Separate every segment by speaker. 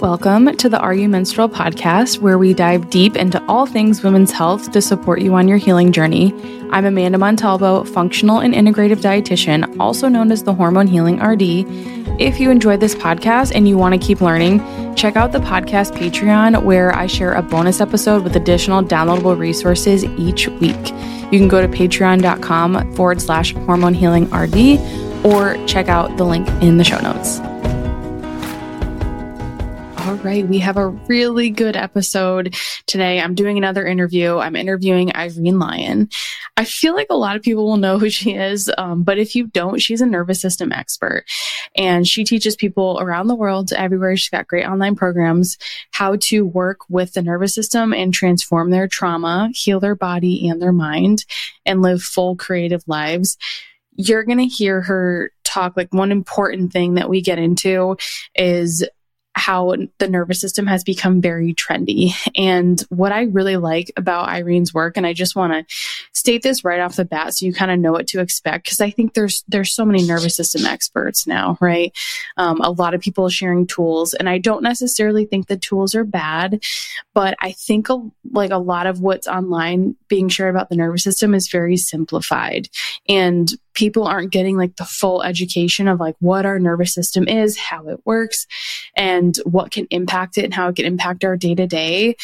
Speaker 1: Welcome to the Are You Menstrual podcast, where we dive deep into all things women's health to support you on your healing journey. I'm Amanda Montalvo, functional and integrative dietitian, also known as the Hormone Healing RD. If you enjoyed this podcast and you want to keep learning, check out the podcast Patreon, where I share a bonus episode with additional downloadable resources each week. You can go to patreon.com forward slash hormone healing RD or check out the link in the show notes. All right, we have a really good episode today. I'm doing another interview. I'm interviewing Irene Lyon. I feel like a lot of people will know who she is, um, but if you don't, she's a nervous system expert and she teaches people around the world, everywhere. She's got great online programs, how to work with the nervous system and transform their trauma, heal their body and their mind, and live full creative lives you're going to hear her talk like one important thing that we get into is how the nervous system has become very trendy. And what I really like about Irene's work, and I just want to state this right off the bat so you kind of know what to expect, because I think there's there's so many nervous system experts now, right? Um, a lot of people sharing tools, and I don't necessarily think the tools are bad, but I think a, like a lot of what's online being shared about the nervous system is very simplified, and people aren't getting like the full education of like what our nervous system is, how it works, and what can impact it and how it can impact our day to day.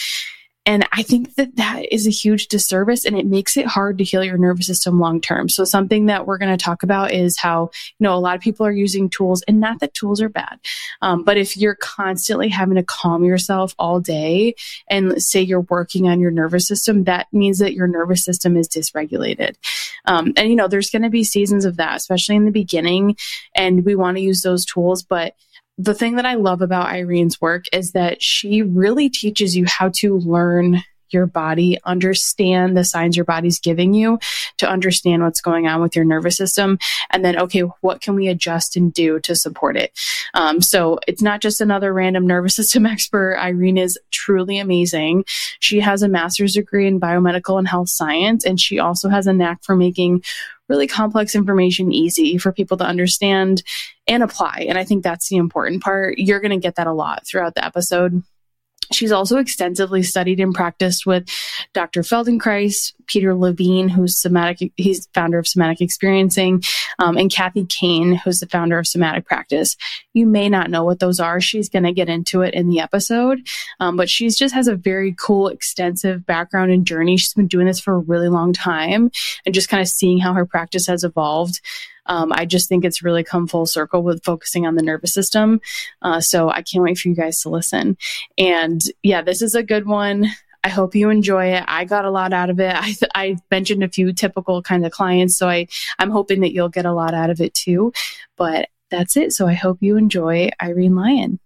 Speaker 1: And I think that that is a huge disservice and it makes it hard to heal your nervous system long term. So something that we're going to talk about is how, you know, a lot of people are using tools and not that tools are bad. Um, but if you're constantly having to calm yourself all day and say you're working on your nervous system, that means that your nervous system is dysregulated. Um, and, you know, there's going to be seasons of that, especially in the beginning. And we want to use those tools, but the thing that I love about Irene's work is that she really teaches you how to learn your body, understand the signs your body's giving you to understand what's going on with your nervous system. And then, okay, what can we adjust and do to support it? Um, so it's not just another random nervous system expert. Irene is truly amazing. She has a master's degree in biomedical and health science, and she also has a knack for making really complex information easy for people to understand and apply. And I think that's the important part. You're going to get that a lot throughout the episode. She's also extensively studied and practiced with Dr. Feldenkrais, Peter Levine, who's somatic, he's founder of Somatic Experiencing, um, and Kathy Kain, who's the founder of Somatic Practice. You may not know what those are. She's going to get into it in the episode, um, but she just has a very cool, extensive background and journey. She's been doing this for a really long time, and just kind of seeing how her practice has evolved um, I just think it's really come full circle with focusing on the nervous system. Uh, so I can't wait for you guys to listen. And yeah, this is a good one. I hope you enjoy it. I got a lot out of it. I, I mentioned a few typical kind of clients, so I, I'm hoping that you'll get a lot out of it too. But that's it. So I hope you enjoy Irene Lyon.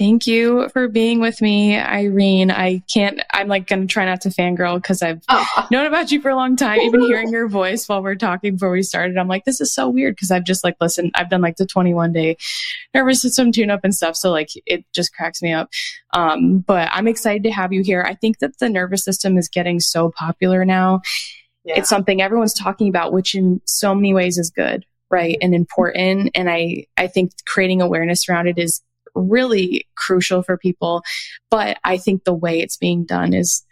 Speaker 1: Thank you for being with me, Irene. I can't, I'm like going to try not to fangirl because I've oh. known about you for a long time. Even hearing your voice while we're talking before we started, I'm like, this is so weird because I've just like listened, I've done like the 21 day nervous system tune up and stuff. So like it just cracks me up. Um, but I'm excited to have you here. I think that the nervous system is getting so popular now. Yeah. It's something everyone's talking about, which in so many ways is good, right? And important. And I, I think creating awareness around it is really crucial for people. But I think the way it's being done is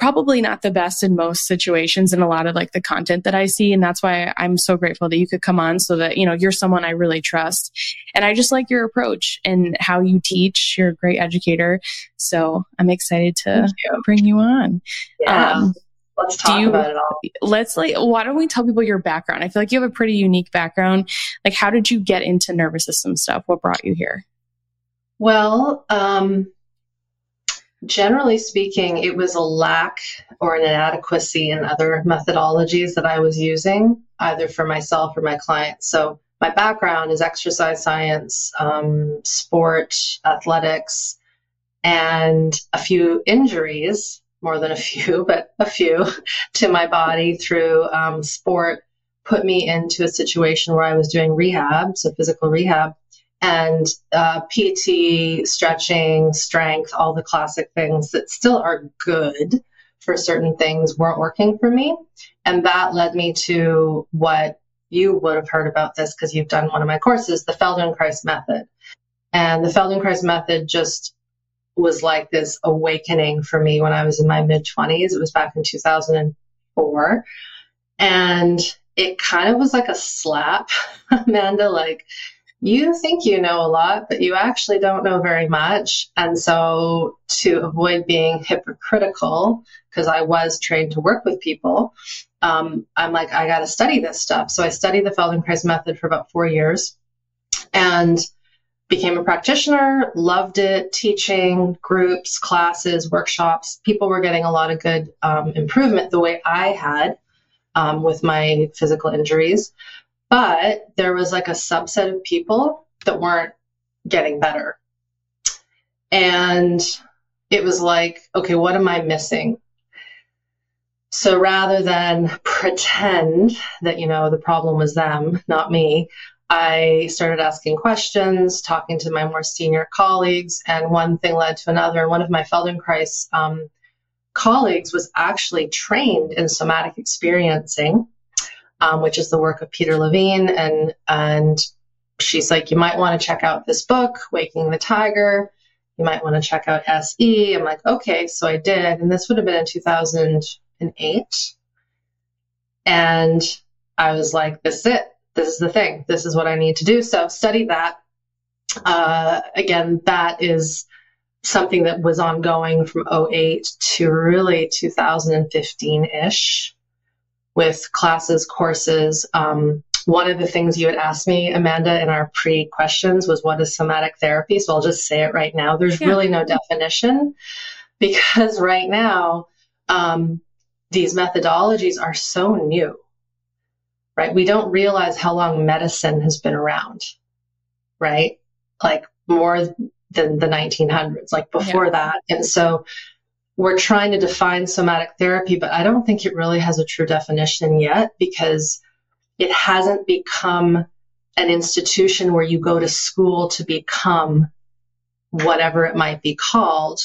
Speaker 1: probably not the best in most situations and a lot of like the content that I see. And that's why I'm so grateful that you could come on so that, you know, you're someone I really trust. And I just like your approach and how you teach. You're a great educator. So I'm excited to you. bring you on.
Speaker 2: Yeah. Um, let's talk you, about it all.
Speaker 1: Let's like, why don't we tell people your background? I feel like you have a pretty unique background. Like, how did you get into nervous system stuff? What brought you here?
Speaker 2: Well, um, generally speaking, it was a lack or an inadequacy in other methodologies that I was using, either for myself or my clients. So, my background is exercise science, um, sport, athletics, and a few injuries, more than a few, but a few, to my body through um, sport put me into a situation where I was doing rehab, so physical rehab and uh, PT, stretching, strength, all the classic things that still are good for certain things weren't working for me. And that led me to what you would have heard about this because you've done one of my courses, the Feldenkrais method. And the Feldenkrais method just was like this awakening for me when I was in my mid 20s. It was back in 2004. And it kind of was like a slap, Amanda, like, you think you know a lot, but you actually don't know very much. And so, to avoid being hypocritical, because I was trained to work with people, um, I'm like, I got to study this stuff. So, I studied the Feldenkrais method for about four years and became a practitioner, loved it, teaching groups, classes, workshops. People were getting a lot of good um, improvement the way I had um, with my physical injuries. But there was like a subset of people that weren't getting better. And it was like, okay, what am I missing? So rather than pretend that, you know, the problem was them, not me, I started asking questions, talking to my more senior colleagues, and one thing led to another. One of my Feldenkrais um, colleagues was actually trained in somatic experiencing um, which is the work of Peter Levine. And, and she's like, you might want to check out this book, Waking the Tiger. You might want to check out SE. I'm like, okay. So I did. And this would have been in 2008. And I was like, this is it. This is the thing. This is what I need to do. So study that. Uh, again, that is something that was ongoing from 08 to really 2015 ish with classes, courses. Um, one of the things you had asked me, Amanda, in our pre questions was what is somatic therapy? So I'll just say it right now. There's yeah. really no definition because right now, um, these methodologies are so new, right? We don't realize how long medicine has been around, right? Like more than the 1900s, like before yeah. that. And so we're trying to define somatic therapy, but I don't think it really has a true definition yet because it hasn't become an institution where you go to school to become whatever it might be called.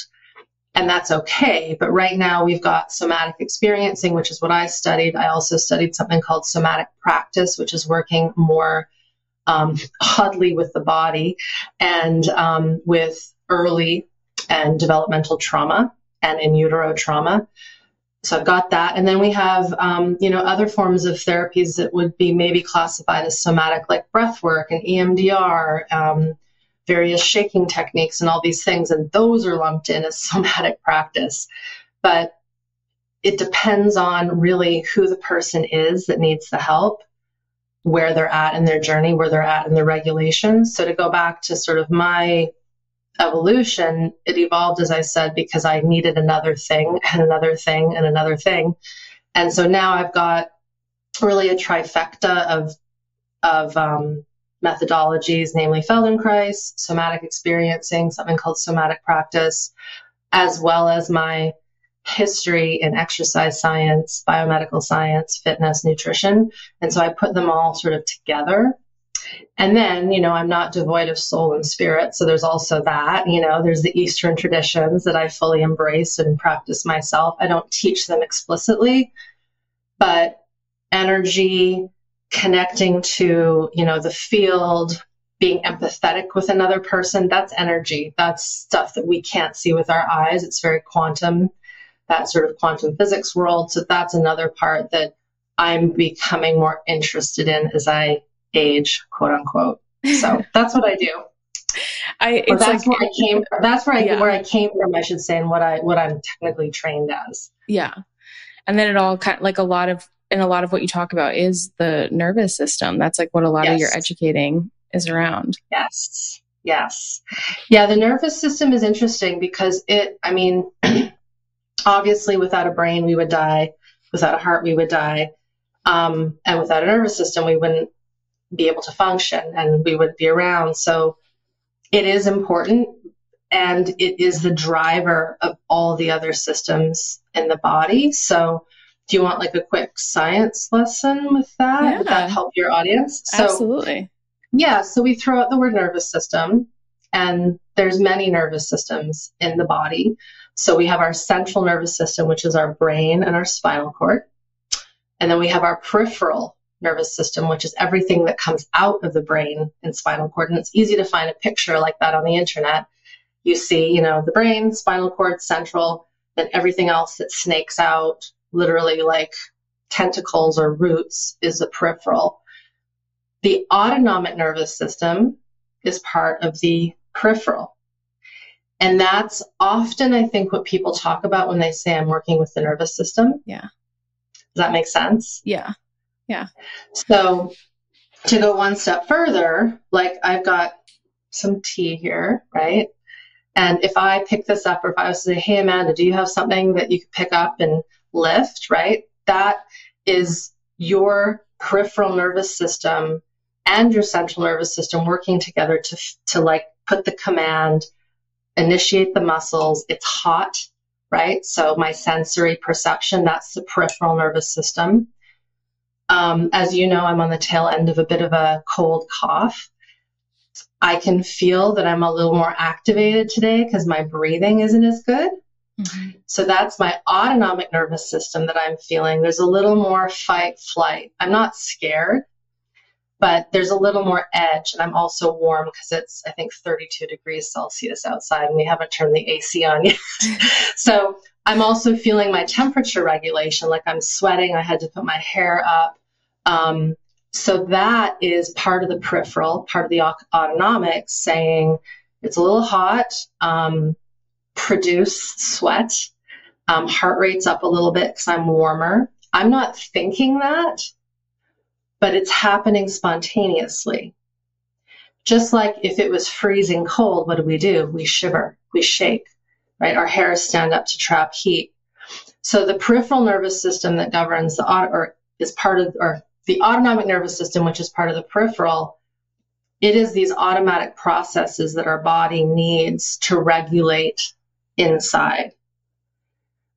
Speaker 2: And that's okay. But right now we've got somatic experiencing, which is what I studied. I also studied something called somatic practice, which is working more um, oddly with the body and um, with early and developmental trauma and in utero trauma. So I've got that. And then we have, um, you know, other forms of therapies that would be maybe classified as somatic, like breath work and EMDR, um, various shaking techniques and all these things. And those are lumped in as somatic practice. But it depends on really who the person is that needs the help, where they're at in their journey, where they're at in their regulations. So to go back to sort of my evolution, it evolved, as I said, because I needed another thing and another thing and another thing. And so now I've got really a trifecta of, of um, methodologies, namely Feldenkrais, somatic experiencing, something called somatic practice, as well as my history in exercise science, biomedical science, fitness, nutrition. And so I put them all sort of together and then, you know, I'm not devoid of soul and spirit. So there's also that, you know, there's the Eastern traditions that I fully embrace and practice myself. I don't teach them explicitly, but energy, connecting to, you know, the field, being empathetic with another person, that's energy. That's stuff that we can't see with our eyes. It's very quantum, that sort of quantum physics world. So that's another part that I'm becoming more interested in as I age, quote unquote. So that's what I do.
Speaker 1: I
Speaker 2: that's like, where I came. From. That's where I yeah. where I came from. I should say, and what I what I'm technically trained as.
Speaker 1: Yeah, and then it all kind of like a lot of and a lot of what you talk about is the nervous system. That's like what a lot yes. of your educating is around.
Speaker 2: Yes. Yes. Yeah, the nervous system is interesting because it. I mean, obviously, without a brain, we would die. Without a heart, we would die. Um, and without a nervous system, we wouldn't be able to function and we wouldn't be around. So it is important and it is the driver of all the other systems in the body. So do you want like a quick science lesson with that? Yeah. Would that help your audience?
Speaker 1: So, Absolutely.
Speaker 2: Yeah, so we throw out the word nervous system and there's many nervous systems in the body. So we have our central nervous system, which is our brain and our spinal cord. And then we have our peripheral nervous system, which is everything that comes out of the brain and spinal cord. And it's easy to find a picture like that on the internet. You see, you know, the brain, spinal cord, central, then everything else that snakes out, literally like tentacles or roots, is the peripheral. The autonomic nervous system is part of the peripheral. And that's often, I think, what people talk about when they say I'm working with the nervous system.
Speaker 1: Yeah.
Speaker 2: Does that make sense?
Speaker 1: Yeah. Yeah.
Speaker 2: So to go one step further, like I've got some tea here, right? And if I pick this up, or if I was to say, hey, Amanda, do you have something that you could pick up and lift, right? That is your peripheral nervous system and your central nervous system working together to, to like put the command, initiate the muscles. It's hot, right? So my sensory perception, that's the peripheral nervous system. Um, as you know, I'm on the tail end of a bit of a cold cough. I can feel that I'm a little more activated today because my breathing isn't as good. Mm-hmm. So that's my autonomic nervous system that I'm feeling. There's a little more fight flight. I'm not scared, but there's a little more edge. And I'm also warm because it's, I think, 32 degrees Celsius outside and we haven't turned the AC on yet. so I'm also feeling my temperature regulation, like I'm sweating. I had to put my hair up. Um, so that is part of the peripheral, part of the autonomic saying it's a little hot, um, produce sweat, um, heart rate's up a little bit because I'm warmer. I'm not thinking that, but it's happening spontaneously. Just like if it was freezing cold, what do we do? We shiver, we shake, right? Our hairs stand up to trap heat. So the peripheral nervous system that governs the or is part of or the autonomic nervous system, which is part of the peripheral, it is these automatic processes that our body needs to regulate inside.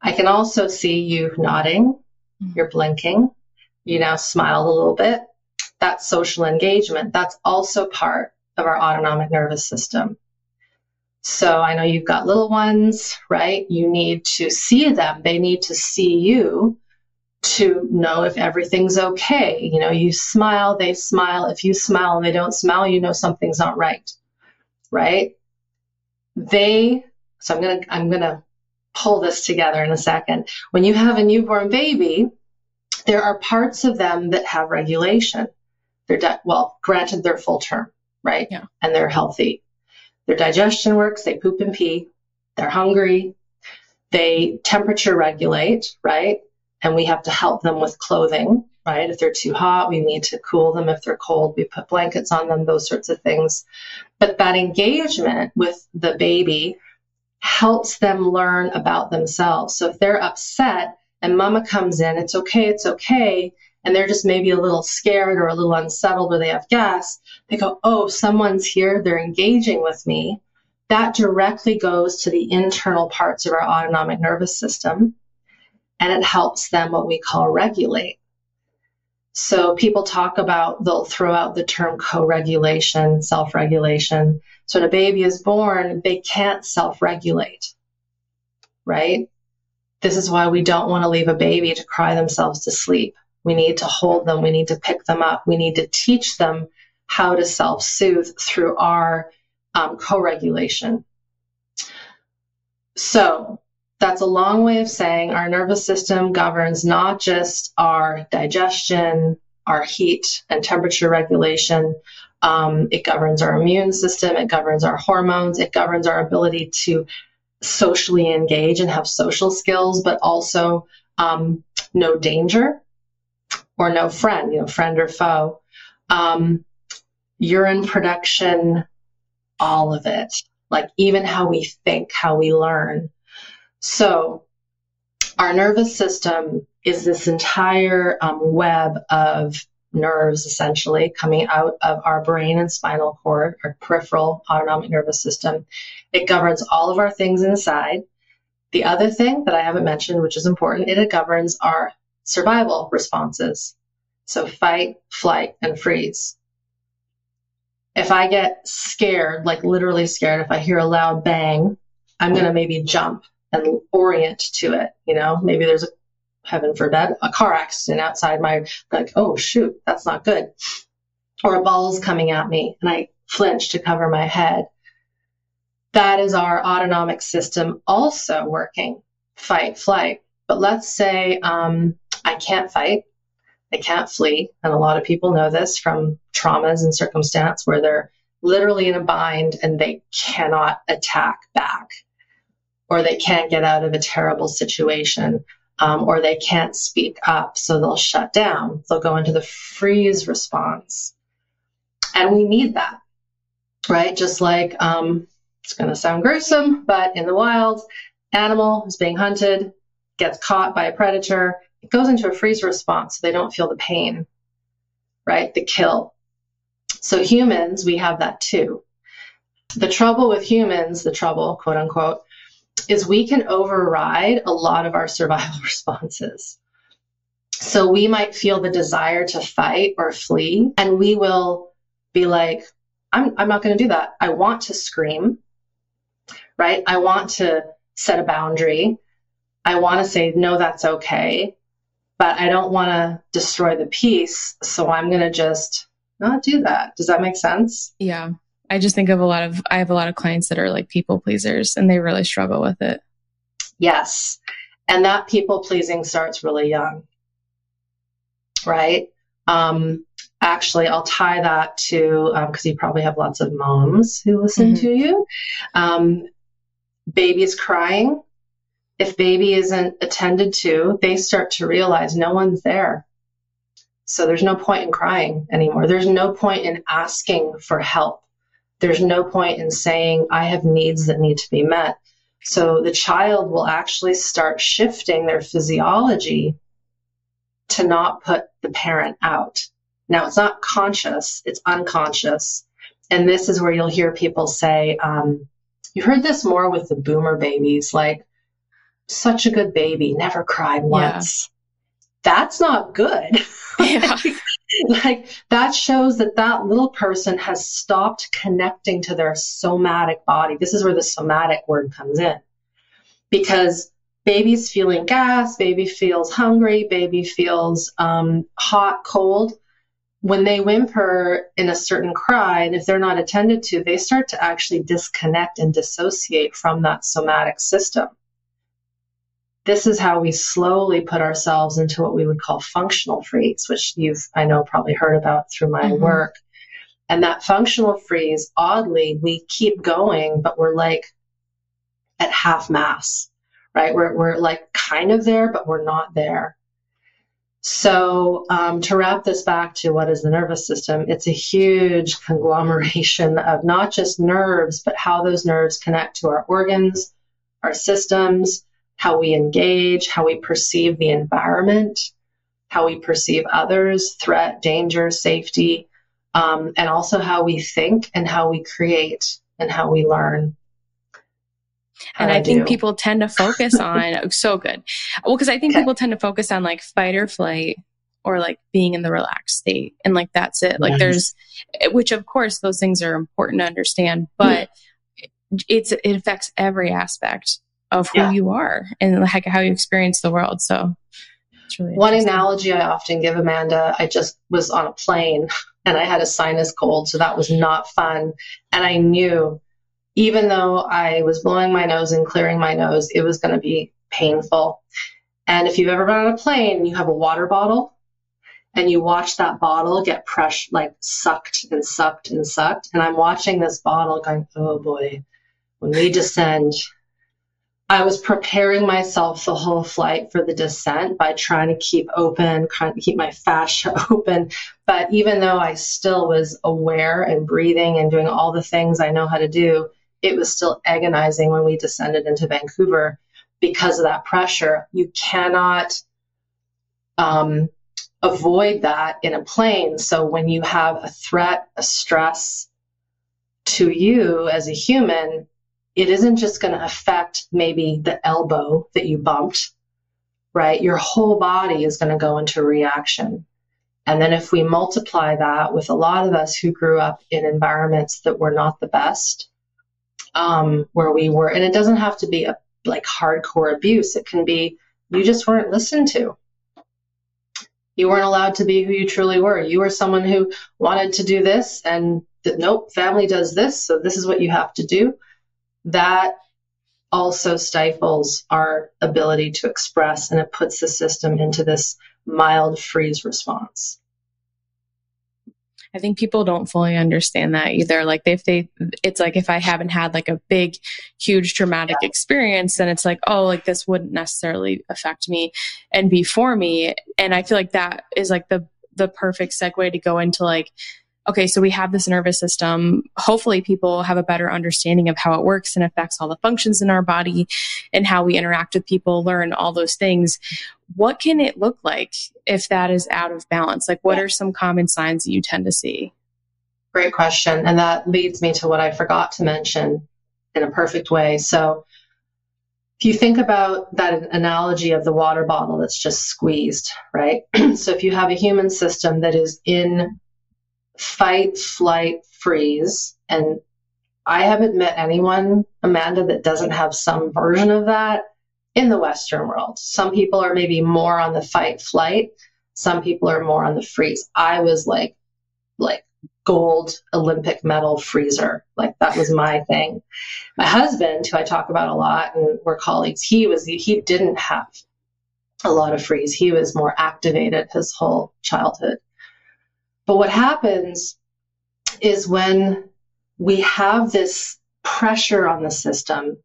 Speaker 2: I can also see you nodding, mm-hmm. you're blinking, you now smile a little bit. That's social engagement. That's also part of our autonomic nervous system. So I know you've got little ones, right? You need to see them. They need to see you to know if everything's okay. You know, you smile, they smile. If you smile and they don't smile, you know something's not right. Right? They so I'm going to I'm going to pull this together in a second. When you have a newborn baby, there are parts of them that have regulation. They're di- well, granted they're full term, right?
Speaker 1: Yeah.
Speaker 2: And they're healthy. Their digestion works, they poop and pee. They're hungry. They temperature regulate, right? and we have to help them with clothing, right? If they're too hot, we need to cool them. If they're cold, we put blankets on them, those sorts of things. But that engagement with the baby helps them learn about themselves. So if they're upset and mama comes in, it's okay, it's okay, and they're just maybe a little scared or a little unsettled or they have gas, they go, oh, someone's here, they're engaging with me. That directly goes to the internal parts of our autonomic nervous system and it helps them what we call regulate. So people talk about, they'll throw out the term co-regulation, self-regulation. So when a baby is born, they can't self-regulate, right? This is why we don't want to leave a baby to cry themselves to sleep. We need to hold them. We need to pick them up. We need to teach them how to self-soothe through our um, co-regulation. So that's a long way of saying our nervous system governs not just our digestion, our heat and temperature regulation. Um, it governs our immune system. It governs our hormones. It governs our ability to socially engage and have social skills, but also um, no danger or no friend, you know, friend or foe. Um, urine production, all of it. Like even how we think, how we learn. So, our nervous system is this entire um, web of nerves essentially coming out of our brain and spinal cord, our peripheral autonomic nervous system. It governs all of our things inside. The other thing that I haven't mentioned, which is important, it governs our survival responses. So fight, flight, and freeze. If I get scared, like literally scared, if I hear a loud bang, I'm going to maybe jump and orient to it. You know, maybe there's a heaven forbid, a car accident outside my, like, oh shoot, that's not good. Or a ball's coming at me and I flinch to cover my head. That is our autonomic system also working fight, flight. But let's say um, I can't fight, I can't flee. And a lot of people know this from traumas and circumstance where they're literally in a bind and they cannot attack back, or they can't get out of a terrible situation, um, or they can't speak up. So they'll shut down, they'll go into the freeze response. And we need that, right? Just like, um, it's going to sound gruesome, but in the wild, animal is being hunted, gets caught by a predator, it goes into a freeze response so they don't feel the pain, right? The kill. So humans, we have that too. The trouble with humans, the trouble, quote unquote, is we can override a lot of our survival responses. So we might feel the desire to fight or flee, and we will be like, I'm, I'm not going to do that. I want to scream, right? I want to set a boundary. I want to say, no, that's okay. But I don't want to destroy the peace. So I'm going to just not do that. Does that make sense?
Speaker 1: Yeah. I just think of a lot of, I have a lot of clients that are like people pleasers and they really struggle with it.
Speaker 2: Yes. And that people pleasing starts really young, right? Um, actually, I'll tie that to, because um, you probably have lots of moms who listen mm-hmm. to you. Um, babies crying. If baby isn't attended to, they start to realize no one's there. So there's no point in crying anymore. There's no point in asking for help. There's no point in saying, I have needs that need to be met. So the child will actually start shifting their physiology to not put the parent out. Now, it's not conscious, it's unconscious. And this is where you'll hear people say, um, you heard this more with the boomer babies, like, such a good baby, never cried once. Yeah. That's not good. Yeah. like that shows that that little person has stopped connecting to their somatic body. This is where the somatic word comes in. Because baby's feeling gas, baby feels hungry, baby feels um, hot, cold. When they whimper in a certain cry, and if they're not attended to, they start to actually disconnect and dissociate from that somatic system this is how we slowly put ourselves into what we would call functional freeze, which you've, I know, probably heard about through my mm-hmm. work. And that functional freeze, oddly, we keep going, but we're like at half mass, right? We're, we're like kind of there, but we're not there. So, um, to wrap this back to what is the nervous system, it's a huge conglomeration of not just nerves, but how those nerves connect to our organs, our systems, how we engage, how we perceive the environment, how we perceive others, threat, danger, safety, um, and also how we think and how we create and how we learn.
Speaker 1: And I, I think people tend to focus on so good. Well, because I think okay. people tend to focus on like fight or flight or like being in the relaxed state and like that's it. Like yes. there's, which of course those things are important to understand, but mm. it's it affects every aspect of who yeah. you are and like how you experience the world. So
Speaker 2: really one analogy I often give Amanda, I just was on a plane and I had a sinus cold, so that was not fun. And I knew even though I was blowing my nose and clearing my nose, it was going to be painful. And if you've ever been on a plane you have a water bottle and you watch that bottle get pressure, like sucked and sucked and sucked, and I'm watching this bottle going, oh boy, when we descend, I was preparing myself the whole flight for the descent by trying to keep open, trying to keep my fascia open. But even though I still was aware and breathing and doing all the things I know how to do, it was still agonizing when we descended into Vancouver because of that pressure. You cannot um, avoid that in a plane. So when you have a threat, a stress to you as a human, it isn't just going to affect maybe the elbow that you bumped, right? Your whole body is going to go into reaction. And then if we multiply that with a lot of us who grew up in environments that were not the best, um, where we were, and it doesn't have to be a like hardcore abuse. It can be you just weren't listened to. You weren't allowed to be who you truly were. You were someone who wanted to do this and nope, family does this, so this is what you have to do. That also stifles our ability to express and it puts the system into this mild freeze response.
Speaker 1: I think people don't fully understand that either. Like if they, it's like if I haven't had like a big, huge traumatic yeah. experience, then it's like, oh, like this wouldn't necessarily affect me and be for me. And I feel like that is like the, the perfect segue to go into like, okay, so we have this nervous system. Hopefully, people have a better understanding of how it works and affects all the functions in our body and how we interact with people, learn all those things. What can it look like if that is out of balance? Like, what yeah. are some common signs that you tend to see?
Speaker 2: Great question. And that leads me to what I forgot to mention in a perfect way. So, if you think about that analogy of the water bottle that's just squeezed, right? so if you have a human system that is in fight, flight, freeze. And I haven't met anyone, Amanda, that doesn't have some version of that in the Western world. Some people are maybe more on the fight, flight. Some people are more on the freeze. I was like, like gold Olympic medal freezer. Like that was my thing. My husband, who I talk about a lot and we're colleagues, he was, he didn't have a lot of freeze. He was more activated his whole childhood. But what happens is when we have this pressure on the system,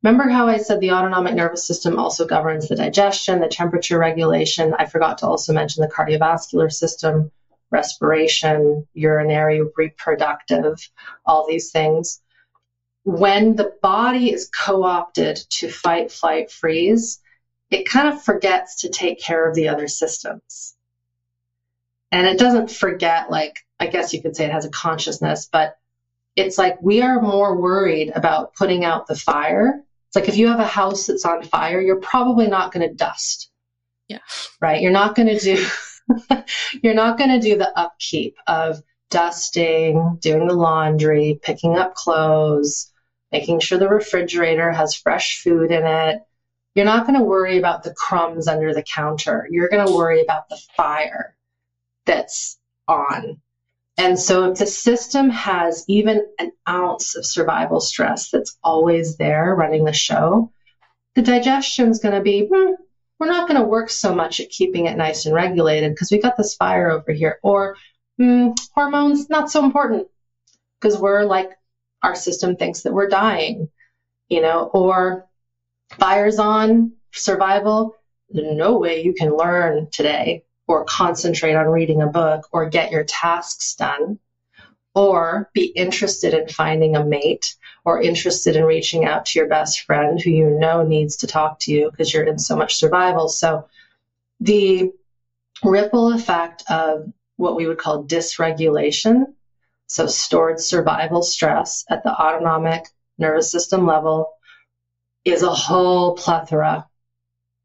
Speaker 2: remember how I said the autonomic nervous system also governs the digestion, the temperature regulation? I forgot to also mention the cardiovascular system, respiration, urinary, reproductive, all these things. When the body is co opted to fight, flight, freeze, it kind of forgets to take care of the other systems and it doesn't forget like i guess you could say it has a consciousness but it's like we are more worried about putting out the fire. It's like if you have a house that's on fire you're probably not going to dust.
Speaker 1: Yeah.
Speaker 2: Right? You're not going to do you're not going to do the upkeep of dusting doing the laundry picking up clothes making sure the refrigerator has fresh food in it. You're not going to worry about the crumbs under the counter. You're going to worry about the fire that's on. And so if the system has even an ounce of survival stress that's always there running the show, the digestion is going to be, hmm, we're not going to work so much at keeping it nice and regulated because we got this fire over here. Or hmm, hormones, not so important because we're like, our system thinks that we're dying, you know, or fires on, survival, no way you can learn today or concentrate on reading a book or get your tasks done or be interested in finding a mate or interested in reaching out to your best friend who you know needs to talk to you because you're in so much survival. So the ripple effect of what we would call dysregulation, so stored survival stress at the autonomic nervous system level, is a whole plethora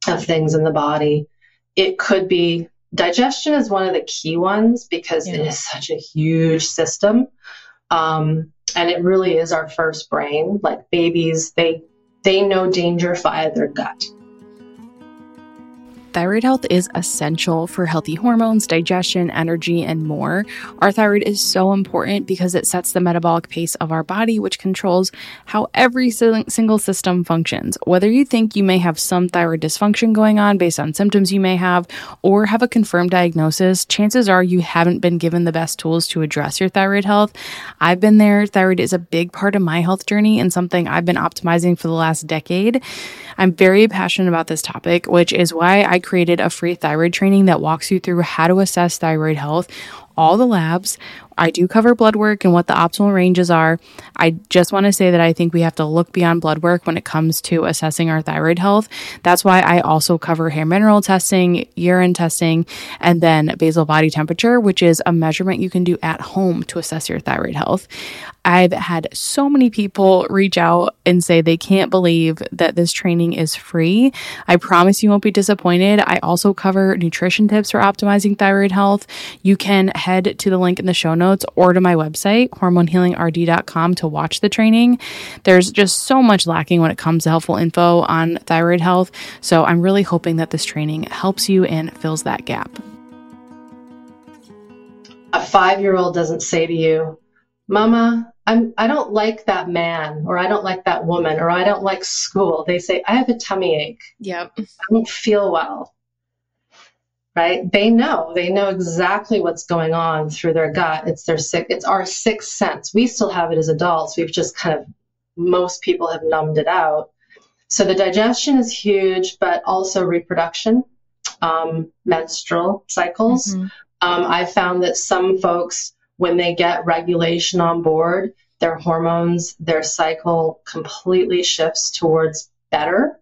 Speaker 2: of things in the body. It could be digestion is one of the key ones because yeah. it is such a huge system. Um, and it really is our first brain. Like babies, they they know danger via their gut.
Speaker 1: Thyroid health is essential for healthy hormones, digestion, energy, and more. Our thyroid is so important because it sets the metabolic pace of our body, which controls how every single system functions. Whether you think you may have some thyroid dysfunction going on based on symptoms you may have, or have a confirmed diagnosis, chances are you haven't been given the best tools to address your thyroid health. I've been there. Thyroid is a big part of my health journey and something I've been optimizing for the last decade. I'm very passionate about this topic, which is why I created a free thyroid training that walks you through how to assess thyroid health, all the labs, I do cover blood work and what the optimal ranges are. I just want to say that I think we have to look beyond blood work when it comes to assessing our thyroid health. That's why I also cover hair mineral testing, urine testing, and then basal body temperature, which is a measurement you can do at home to assess your thyroid health. I've had so many people reach out and say they can't believe that this training is free. I promise you won't be disappointed. I also cover nutrition tips for optimizing thyroid health. You can head to the link in the show notes notes or to my website, hormonehealingrd.com, to watch the training. There's just so much lacking when it comes to helpful info on thyroid health. So I'm really hoping that this training helps you and fills that gap.
Speaker 2: A five year old doesn't say to you, Mama, I'm, I don't like that man, or I don't like that woman, or I don't like school. They say, I have a tummy ache.
Speaker 1: Yep.
Speaker 2: I don't feel well. Right? They know. They know exactly what's going on through their gut. It's their sick. It's our sixth sense. We still have it as adults. We've just kind of most people have numbed it out. So the digestion is huge, but also reproduction, um, menstrual cycles. Mm-hmm. Um, I found that some folks when they get regulation on board, their hormones, their cycle completely shifts towards better.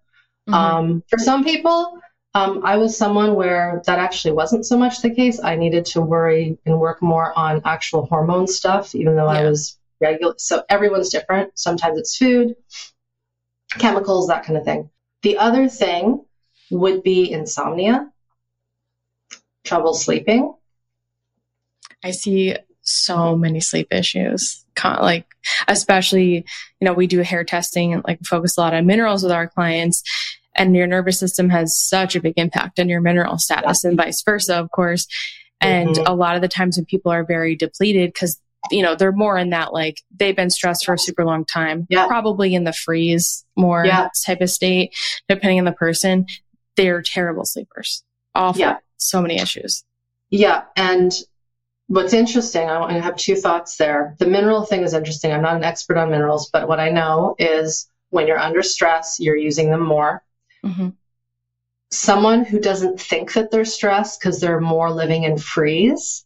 Speaker 2: Mm-hmm. Um, for some people, um, I was someone where that actually wasn't so much the case. I needed to worry and work more on actual hormone stuff, even though yeah. I was regular. So everyone's different. Sometimes it's food, chemicals, that kind of thing. The other thing would be insomnia, trouble sleeping.
Speaker 1: I see so many sleep issues. Like, especially, you know, we do hair testing and like focus a lot on minerals with our clients. And your nervous system has such a big impact on your mineral status and vice versa, of course. And mm-hmm. a lot of the times when people are very depleted, because you know, they're more in that like they've been stressed for a super long time, yeah. probably in the freeze more yeah. type of state, depending on the person. They're terrible sleepers. Awful. Yeah. So many issues.
Speaker 2: Yeah. And what's interesting, I have two thoughts there. The mineral thing is interesting. I'm not an expert on minerals, but what I know is when you're under stress, you're using them more. Mm-hmm. Someone who doesn't think that they're stressed because they're more living in freeze,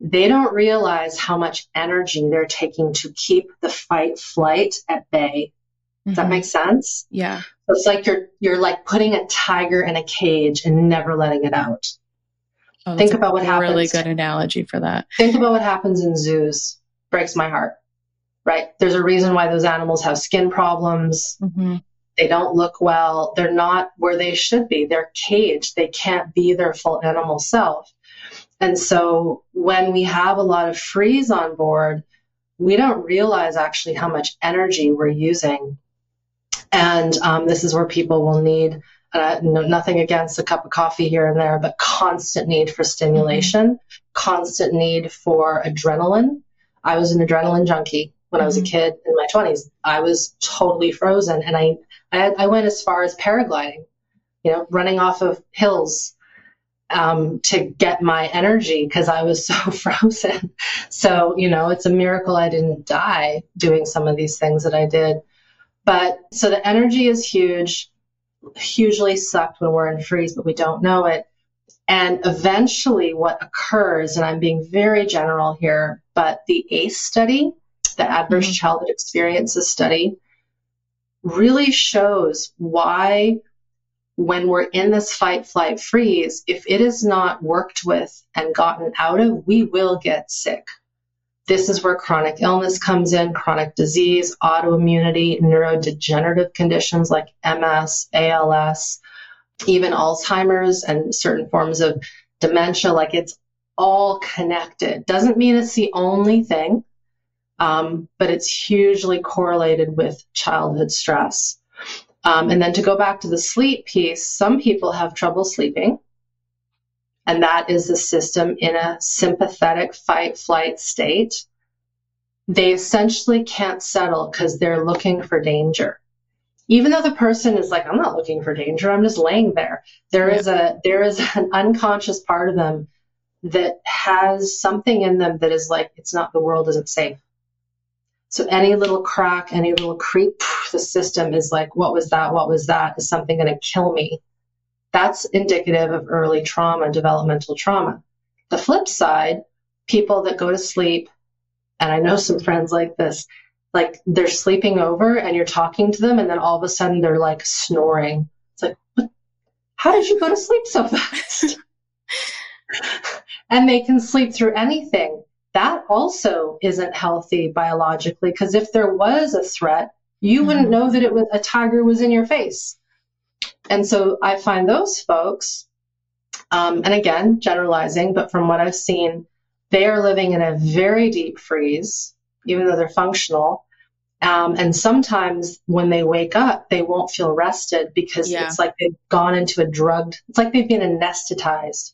Speaker 2: they don't realize how much energy they're taking to keep the fight flight at bay. Does mm-hmm. that make sense?
Speaker 1: Yeah.
Speaker 2: it's like you're you're like putting a tiger in a cage and never letting it out. Oh, Think about what happens.
Speaker 1: Really good analogy for that.
Speaker 2: Think about what happens in zoos. Breaks my heart. Right? There's a reason why those animals have skin problems. Mm-hmm. They don't look well. They're not where they should be. They're caged. They can't be their full animal self. And so when we have a lot of freeze on board, we don't realize actually how much energy we're using. And um, this is where people will need uh, no, nothing against a cup of coffee here and there, but constant need for stimulation, mm-hmm. constant need for adrenaline. I was an adrenaline junkie when. I was a mm-hmm. kid in my 20s. I was totally frozen, and I, I, I went as far as paragliding, you know, running off of hills um, to get my energy because I was so frozen. So, you know, it's a miracle I didn't die doing some of these things that I did. But so the energy is huge hugely sucked when we're in freeze, but we don't know it. And eventually, what occurs, and I'm being very general here, but the ACE study, the Adverse mm-hmm. Childhood Experiences study, really shows why, when we're in this fight, flight, freeze, if it is not worked with and gotten out of, we will get sick. This is where chronic illness comes in, chronic disease, autoimmunity, neurodegenerative conditions like MS, ALS, even Alzheimer's and certain forms of dementia. Like it's all connected. Doesn't mean it's the only thing, um, but it's hugely correlated with childhood stress. Um, and then to go back to the sleep piece, some people have trouble sleeping and that is the system in a sympathetic fight flight state, they essentially can't settle because they're looking for danger. Even though the person is like, I'm not looking for danger, I'm just laying there. There yeah. is a there is an unconscious part of them that has something in them that is like, it's not the world isn't safe. So any little crack, any little creep, the system is like, what was that? What was that? Is something going to kill me? That's indicative of early trauma, developmental trauma. The flip side, people that go to sleep, and I know some friends like this, like they're sleeping over and you're talking to them, and then all of a sudden they're like snoring. It's like, what? how did you go to sleep so fast? and they can sleep through anything. That also isn't healthy biologically because if there was a threat, you mm-hmm. wouldn't know that it was a tiger was in your face. And so I find those folks, um, and again, generalizing, but from what I've seen, they are living in a very deep freeze, even though they're functional. Um, and sometimes when they wake up, they won't feel rested because yeah. it's like they've gone into a drugged, it's like they've been anesthetized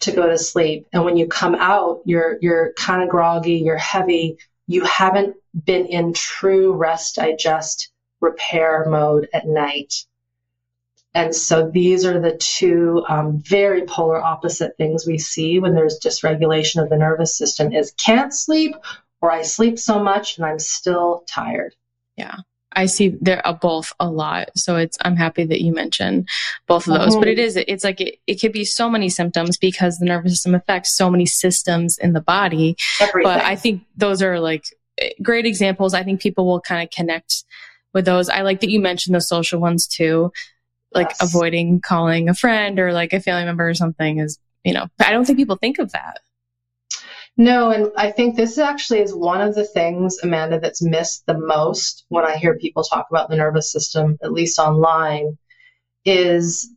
Speaker 2: to go to sleep. And when you come out, you're, you're kind of groggy, you're heavy. You haven't been in true rest, digest, repair mode at night. And so these are the two um, very polar opposite things we see when there's dysregulation of the nervous system is can't sleep or I sleep so much and I'm still tired.
Speaker 1: Yeah. I see there are both a lot. So it's, I'm happy that you mentioned both of those, mm-hmm. but it is, it's like, it, it could be so many symptoms because the nervous system affects so many systems in the body. Everything. But I think those are like great examples. I think people will kind of connect with those. I like that you mentioned the social ones too like yes. avoiding calling a friend or like a family member or something is, you know, I don't think people think of that.
Speaker 2: No, and I think this actually is one of the things, Amanda, that's missed the most when I hear people talk about the nervous system, at least online, is,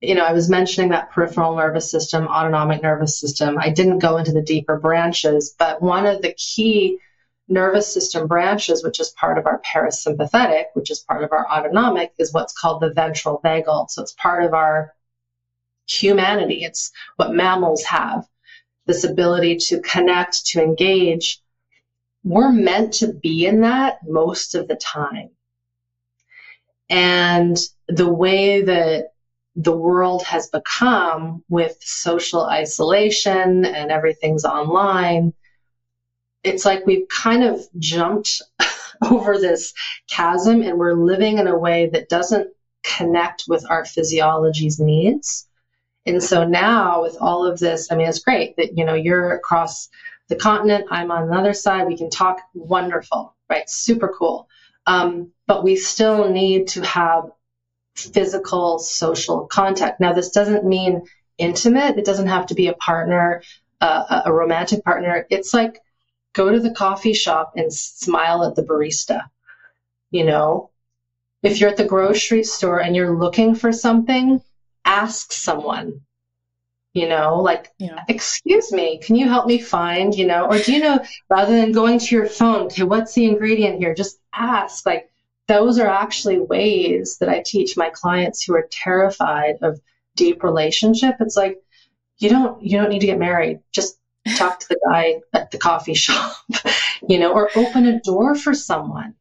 Speaker 2: you know, I was mentioning that peripheral nervous system, autonomic nervous system. I didn't go into the deeper branches, but one of the key nervous system branches, which is part of our parasympathetic, which is part of our autonomic, is what's called the ventral vagal. So it's part of our humanity. It's what mammals have this ability to connect, to engage. We're meant to be in that most of the time. And the way that the world has become with social isolation and everything's online, it's like we've kind of jumped over this chasm and we're living in a way that doesn't connect with our physiology's needs. And so now with all of this, I mean, it's great that, you know, you're across the continent, I'm on the other side, we can talk wonderful, right? Super cool. Um, but we still need to have physical social contact. Now, this doesn't mean intimate. It doesn't have to be a partner, uh, a romantic partner. It's like go to the coffee shop and smile at the barista. You know, if you're at the grocery store and you're looking for something, ask someone. You know, like, yeah. excuse me, can you help me find, you know, or do you know, rather than going to your phone, okay, what's the ingredient here? Just ask. Like, those are actually ways that I teach my clients who are terrified of deep relationship. It's like, you don't, you don't need to get married. Just talk to the guy at the coffee shop, you know, or open a door for someone.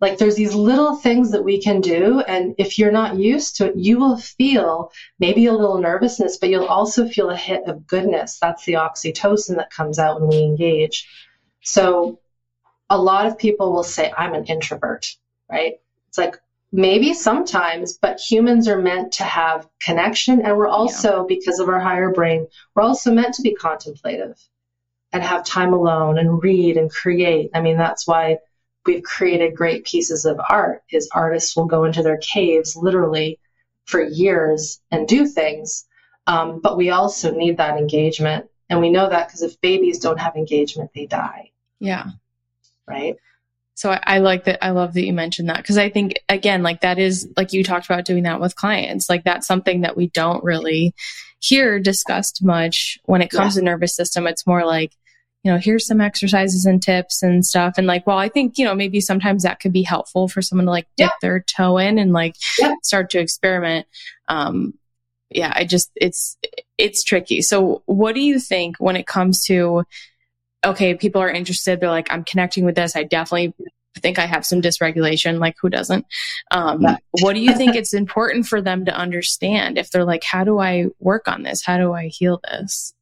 Speaker 2: Like there's these little things that we can do. And if you're not used to it, you will feel maybe a little nervousness, but you'll also feel a hit of goodness. That's the oxytocin that comes out when we engage. So a lot of people will say, I'm an introvert, right? It's like, maybe sometimes, but humans are meant to have connection. And we're also, yeah. because of our higher brain, we're also meant to be contemplative and have time alone and read and create. I mean, that's why we've created great pieces of art is artists will go into their caves literally for years and do things. Um, but we also need that engagement. And we know that because if babies don't have engagement, they die.
Speaker 1: Yeah.
Speaker 2: Right.
Speaker 1: So I, I, like that. I love that you mentioned that because I think again, like that is like you talked about doing that with clients. Like that's something that we don't really hear discussed much when it comes yeah. to nervous system. It's more like, you know, here's some exercises and tips and stuff. And like, well, I think, you know, maybe sometimes that could be helpful for someone to like dip yeah. their toe in and like yeah. start to experiment. Um, yeah, I just, it's, it's tricky. So what do you think when it comes to, okay, people are interested. They're like, I'm connecting with this. I definitely think I have some dysregulation. Like, who doesn't? Um, what do you think it's important for them to understand if they're like, how do I work on this? How do I heal this?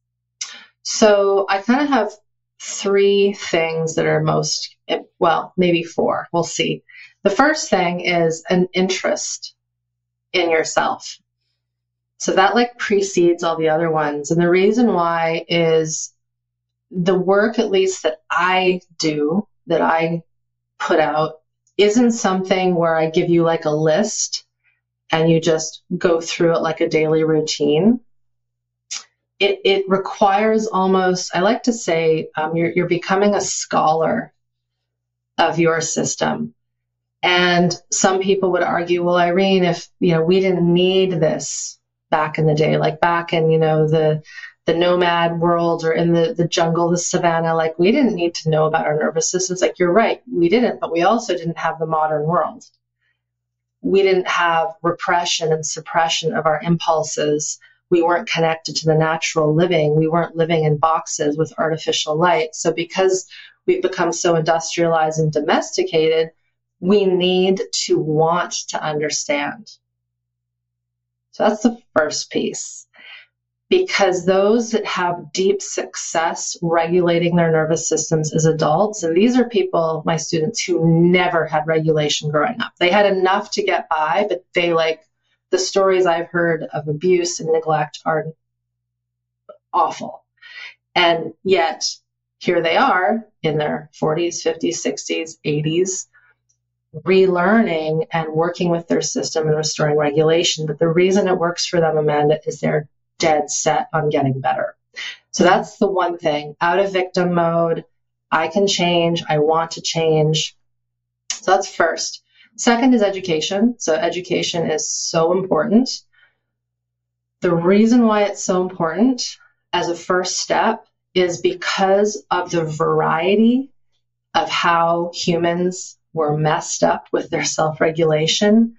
Speaker 2: So I kind of have three things that are most, well, maybe four. We'll see. The first thing is an interest in yourself. So that like precedes all the other ones. And the reason why is the work, at least that I do, that I put out, isn't something where I give you like a list and you just go through it like a daily routine. It, it requires almost, I like to say, um, you're, you're becoming a scholar of your system. And some people would argue, well, Irene, if, you know, we didn't need this back in the day, like back in, you know, the, the nomad world or in the, the jungle, the savannah, like we didn't need to know about our nervous systems. Like you're right, we didn't, but we also didn't have the modern world. We didn't have repression and suppression of our impulses. We weren't connected to the natural living. We weren't living in boxes with artificial light. So because we've become so industrialized and domesticated, we need to want to understand. So that's the first piece because those that have deep success regulating their nervous systems as adults, and these are people, my students, who never had regulation growing up. They had enough to get by, but they like the stories I've heard of abuse and neglect are awful. And yet, here they are in their 40s, 50s, 60s, 80s, relearning and working with their system and restoring regulation. But the reason it works for them, Amanda, is they're dead set on getting better. So that's the one thing out of victim mode. I can change. I want to change. So that's first. Second is education. So education is so important. The reason why it's so important as a first step is because of the variety of how humans were messed up with their self regulation.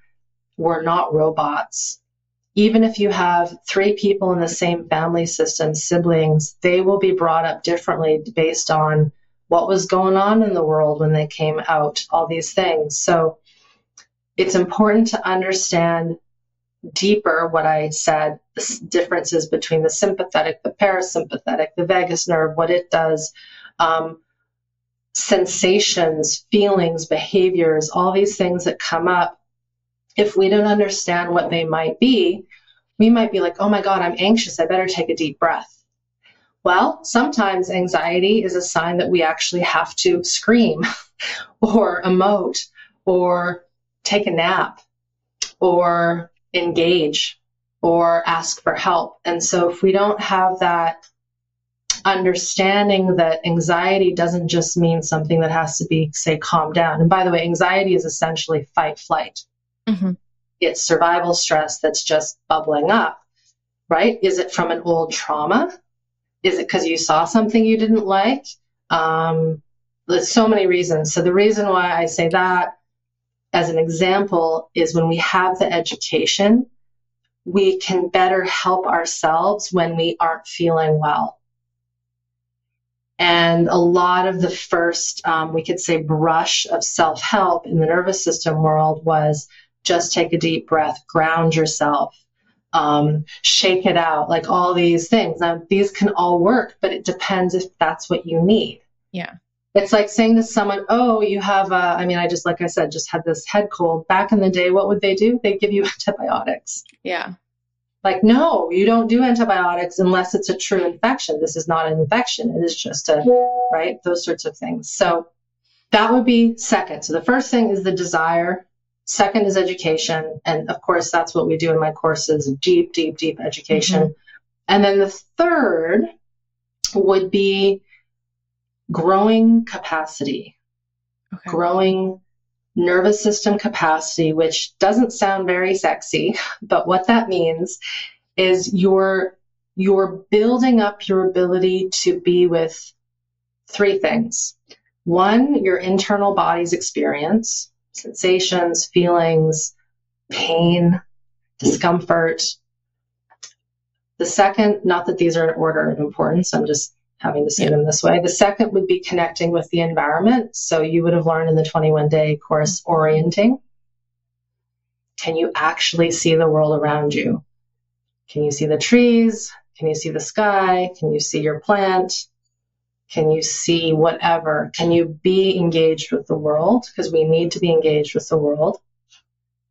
Speaker 2: We're not robots even if you have three people in the same family system, siblings, they will be brought up differently based on what was going on in the world when they came out, all these things. So it's important to understand deeper what I said, the differences between the sympathetic, the parasympathetic, the vagus nerve, what it does, um, sensations, feelings, behaviors, all these things that come up if we don't understand what they might be, we might be like, oh my God, I'm anxious. I better take a deep breath. Well, sometimes anxiety is a sign that we actually have to scream or emote or take a nap or engage or ask for help. And so if we don't have that understanding that anxiety doesn't just mean something that has to be, say, calm down. And by the way, anxiety is essentially fight flight. Mm-hmm. It's survival stress that's just bubbling up, right? Is it from an old trauma? Is it because you saw something you didn't like? Um, there's so many reasons. So the reason why I say that as an example is when we have the education, we can better help ourselves when we aren't feeling well. And a lot of the first, um, we could say, brush of self help in the nervous system world was just take a deep breath, ground yourself, um, shake it out, like all these things. Now, these can all work, but it depends if that's what you need.
Speaker 1: Yeah.
Speaker 2: It's like saying to someone, oh, you have a, I mean, I just, like I said, just had this head cold. Back in the day, what would they do? They'd give you antibiotics.
Speaker 1: Yeah.
Speaker 2: Like, no, you don't do antibiotics unless it's a true infection. This is not an infection. It is just a, right? Those sorts of things. So that would be second. So the first thing is the desire Second is education. And of course, that's what we do in my courses deep, deep, deep education. Mm-hmm. And then the third would be growing capacity, okay. growing nervous system capacity, which doesn't sound very sexy, but what that means is you're you're building up your ability to be with three things. One, your internal body's experience sensations, feelings, pain, discomfort. The second, not that these are in order of importance, I'm just having to see yeah. them this way. The second would be connecting with the environment. So you would have learned in the 21 day course orienting. Can you actually see the world around you? Can you see the trees? Can you see the sky? Can you see your plant? Can you see whatever? Can you be engaged with the world? Because we need to be engaged with the world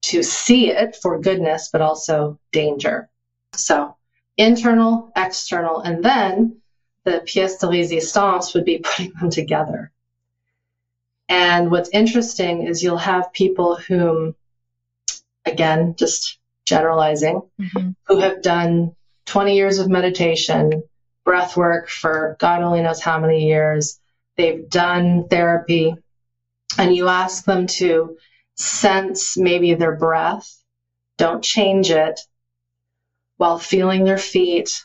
Speaker 2: to see it for goodness, but also danger. So internal, external, and then the pièce de résistance would be putting them together. And what's interesting is you'll have people whom, again, just generalizing, mm-hmm. who have done 20 years of meditation, breath work for God only knows how many years. They've done therapy, and you ask them to sense maybe their breath, don't change it, while feeling their feet,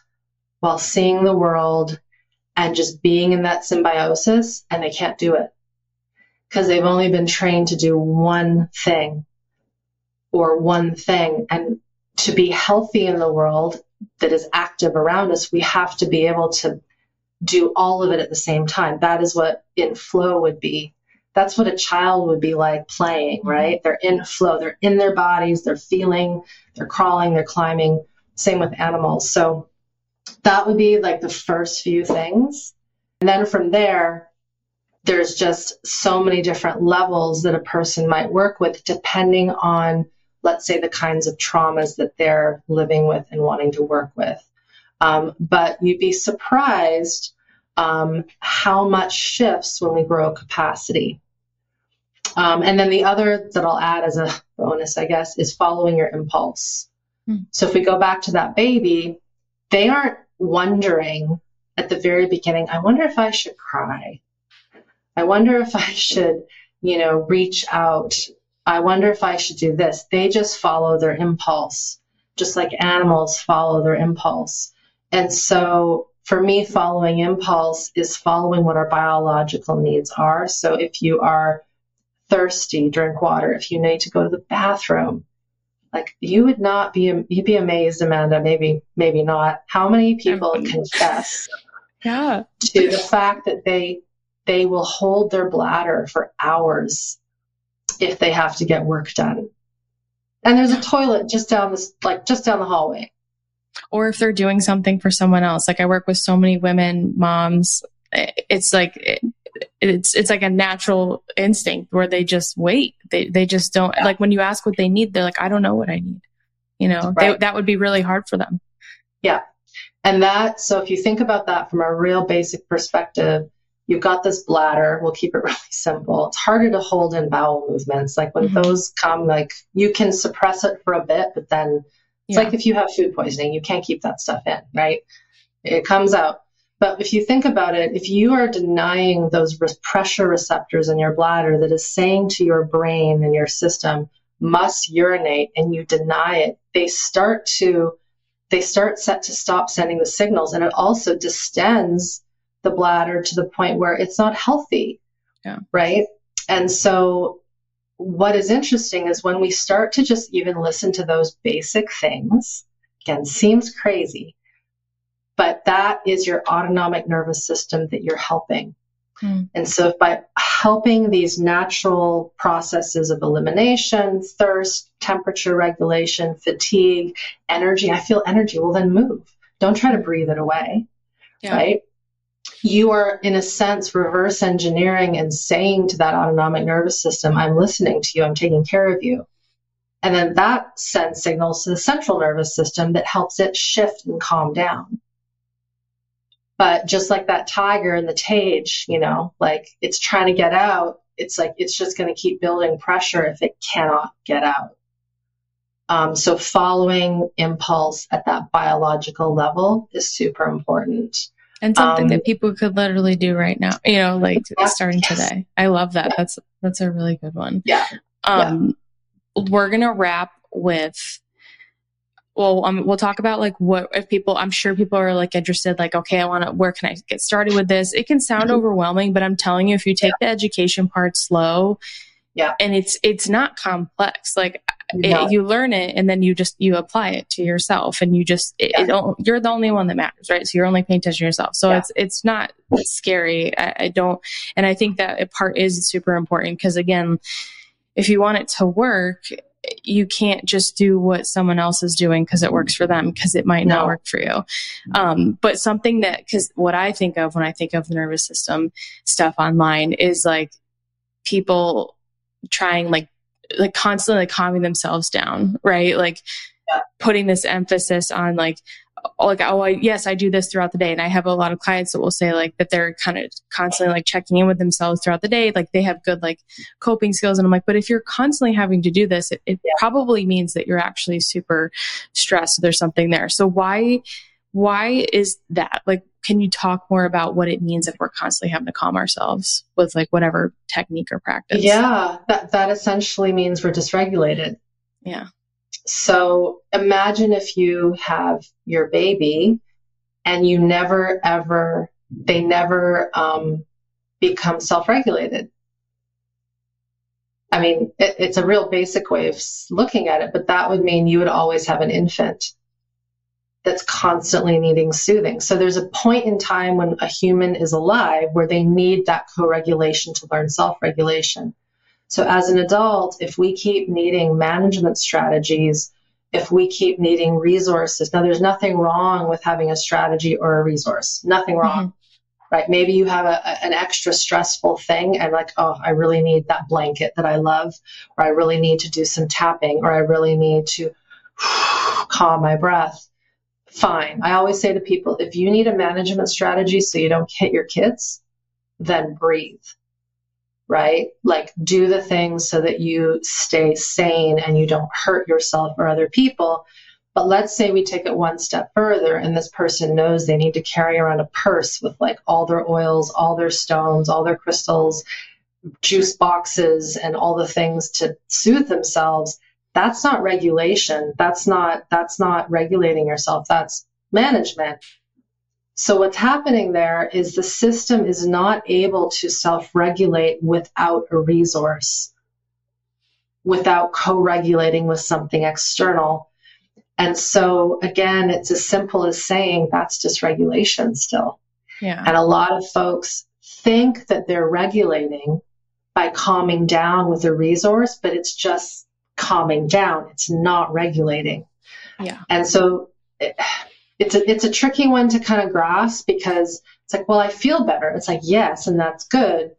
Speaker 2: while seeing the world and just being in that symbiosis and they can't do it because they've only been trained to do one thing or one thing. And to be healthy in the world that is active around us, we have to be able to do all of it at the same time. That is what in flow would be. That's what a child would be like playing, mm-hmm. right? They're in flow, they're in their bodies, they're feeling, they're crawling, they're climbing. Same with animals. So that would be like the first few things. And then from there, there's just so many different levels that a person might work with depending on, let's say, the kinds of traumas that they're living with and wanting to work with. Um, but you'd be surprised um, how much shifts when we grow capacity. Um, and then the other that I'll add as a bonus, I guess, is following your impulse. Mm. So if we go back to that baby, they aren't wondering at the very beginning, I wonder if I should cry. I wonder if I should, you know, reach out. I wonder if I should do this. They just follow their impulse, just like animals follow their impulse. And so for me, following impulse is following what our biological needs are. So if you are thirsty, drink water. If you need to go to the bathroom, like you would not be you'd be amazed amanda maybe maybe not how many people confess
Speaker 1: yeah.
Speaker 2: to the fact that they they will hold their bladder for hours if they have to get work done. And there's a toilet just down this like just down the hallway.
Speaker 1: Or if they're doing something for someone else. Like i work with so many women moms. It's like it's it's like a natural instinct where they just wait. They they just don't yeah. like when you ask what they need, they're like, I don't know what I need. You know, right. they, that would be really hard for them.
Speaker 2: Yeah. And that, so if you think about that from a real basic perspective, you've got this bladder. We'll keep it really simple. It's harder to hold in bowel movements. Like when mm-hmm. those come, like you can suppress it for a bit, but then it's yeah. like if you have food poisoning, you can't keep that stuff in, right? It comes out. But if you think about it, if you are denying those pressure receptors in your bladder that is saying to your brain and your system, must urinate, and you deny it, they start to they start set to stop sending the signals, and it also distends the bladder to the point where it's not healthy.
Speaker 1: Yeah.
Speaker 2: Right. And so what is interesting is when we start to just even listen to those basic things, again, seems crazy, but that is your autonomic nervous system that you're helping. Mm. And so if by helping these natural processes of elimination, thirst, temperature regulation, fatigue, energy, I feel energy, well then move. Don't try to breathe it away. Yeah. Right? You are, in a sense, reverse engineering and saying to that autonomic nervous system, I'm listening to you, I'm taking care of you. And then that sends signals to the central nervous system that helps it shift and calm down. But just like that tiger in the cage, you know, like it's trying to get out, it's like it's just going to keep building pressure if it cannot get out. Um, so following impulse at that biological level is super important.
Speaker 1: And something um, that people could literally do right now, you know, like starting yes. today. I love that. Yeah. That's that's a really good one.
Speaker 2: Yeah.
Speaker 1: Um, yeah. we're gonna wrap with well, um, we'll talk about like what if people, I'm sure people are like interested, like, okay, I want to, where can I get started with this? It can sound mm-hmm. overwhelming, but I'm telling you, if you take yeah. the education part slow,
Speaker 2: yeah,
Speaker 1: and it's, it's not complex. Like it, you learn it and then you just, you apply it to yourself and you just, it, yeah. it you're the only one that matters, right? So you're only paying attention to yourself. So yeah. it's, it's not scary. I, I don't, and I think that part is super important because again, if you want it to work, you can't just do what someone else is doing because it works for them because it might no. not work for you. Um, but something that, because what I think of when I think of the nervous system stuff online is like people trying like like constantly calming themselves down, right? Like putting this emphasis on like like oh I, yes i do this throughout the day. And i have a lot of clients that will say like that they're kind of constantly like checking in with themselves throughout the day. Like they have good like coping skills. And i'm like but if you're constantly having to do this it, it yeah. probably means that you're actually super stressed. There's something there. So why why is that? Like can you talk more about what it means if we're constantly having to calm ourselves with like whatever technique or practice?
Speaker 2: Yeah. That that essentially means we're dysregulated.
Speaker 1: Yeah
Speaker 2: so imagine if you have your baby and you never ever they never um, become self-regulated. I mean it, it's a real basic way of looking at it but that would mean you would always have an infant that's constantly needing soothing. So there's a point in time when a human is alive where they need that co-regulation to learn self-regulation so as an adult if we keep needing management strategies if we keep needing resources. Now, there's nothing wrong with having a strategy or a resource, nothing wrong. Mm-hmm. Right. Maybe you have a, an extra stressful thing and like, oh, I really need that blanket that I love, or I really need to do some tapping, or I really need to calm my breath. Fine. I always say to people, if you need a management strategy so you don't hit your kids, then breathe right? Like do the things so that you stay sane and you don't hurt yourself or other people. But let's say we take it one step further and this person knows they need to carry around a purse with like all their oils, all their stones, all their crystals, juice boxes, and all the things to soothe themselves. That's not regulation. That's not, that's not regulating yourself. That's management. So what's happening there is the system is not able to self-regulate without a resource, without co-regulating with something external. And so again, it's as simple as saying that's dysregulation still. Yeah. And a lot of folks think that they're regulating by calming down with a resource, but it's just calming down. It's not regulating. Yeah. And so it, it's a it's a tricky one to kind of grasp because it's like, well, I feel better. It's like, yes, and that's good.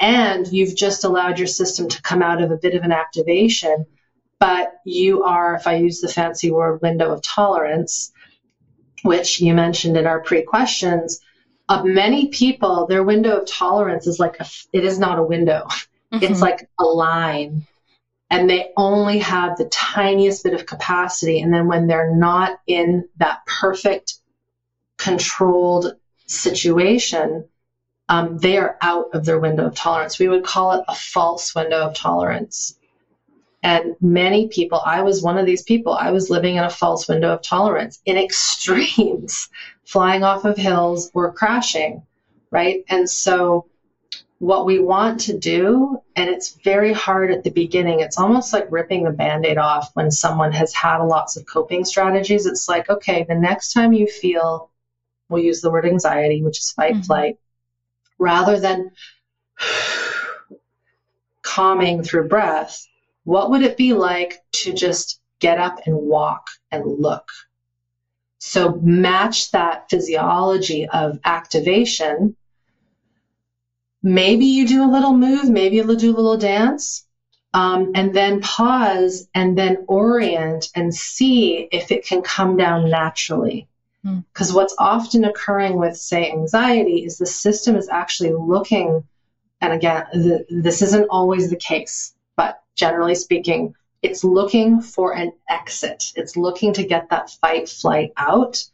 Speaker 2: And you've just allowed your system to come out of a bit of an activation, but you are, if I use the fancy word window of tolerance, which you mentioned in our pre-questions, of many people, their window of tolerance is like a, it is not a window. Mm-hmm. It's like a line and they only have the tiniest bit of capacity. And then when they're not in that perfect controlled situation, um, they are out of their window of tolerance. We would call it a false window of tolerance. And many people, I was one of these people, I was living in a false window of tolerance in extremes, flying off of hills or crashing, right? And so what we want to do, and it's very hard at the beginning. It's almost like ripping the band aid off when someone has had lots of coping strategies. It's like, okay, the next time you feel, we'll use the word anxiety, which is fight, mm-hmm. flight, rather than calming through breath, what would it be like to just get up and walk and look? So match that physiology of activation maybe you do a little move, maybe you'll do a little dance, um, and then pause and then orient and see if it can come down naturally. Because hmm. what's often occurring with, say, anxiety is the system is actually looking, and again, the, this isn't always the case, but generally speaking, it's looking for an exit. It's looking to get that fight flight out.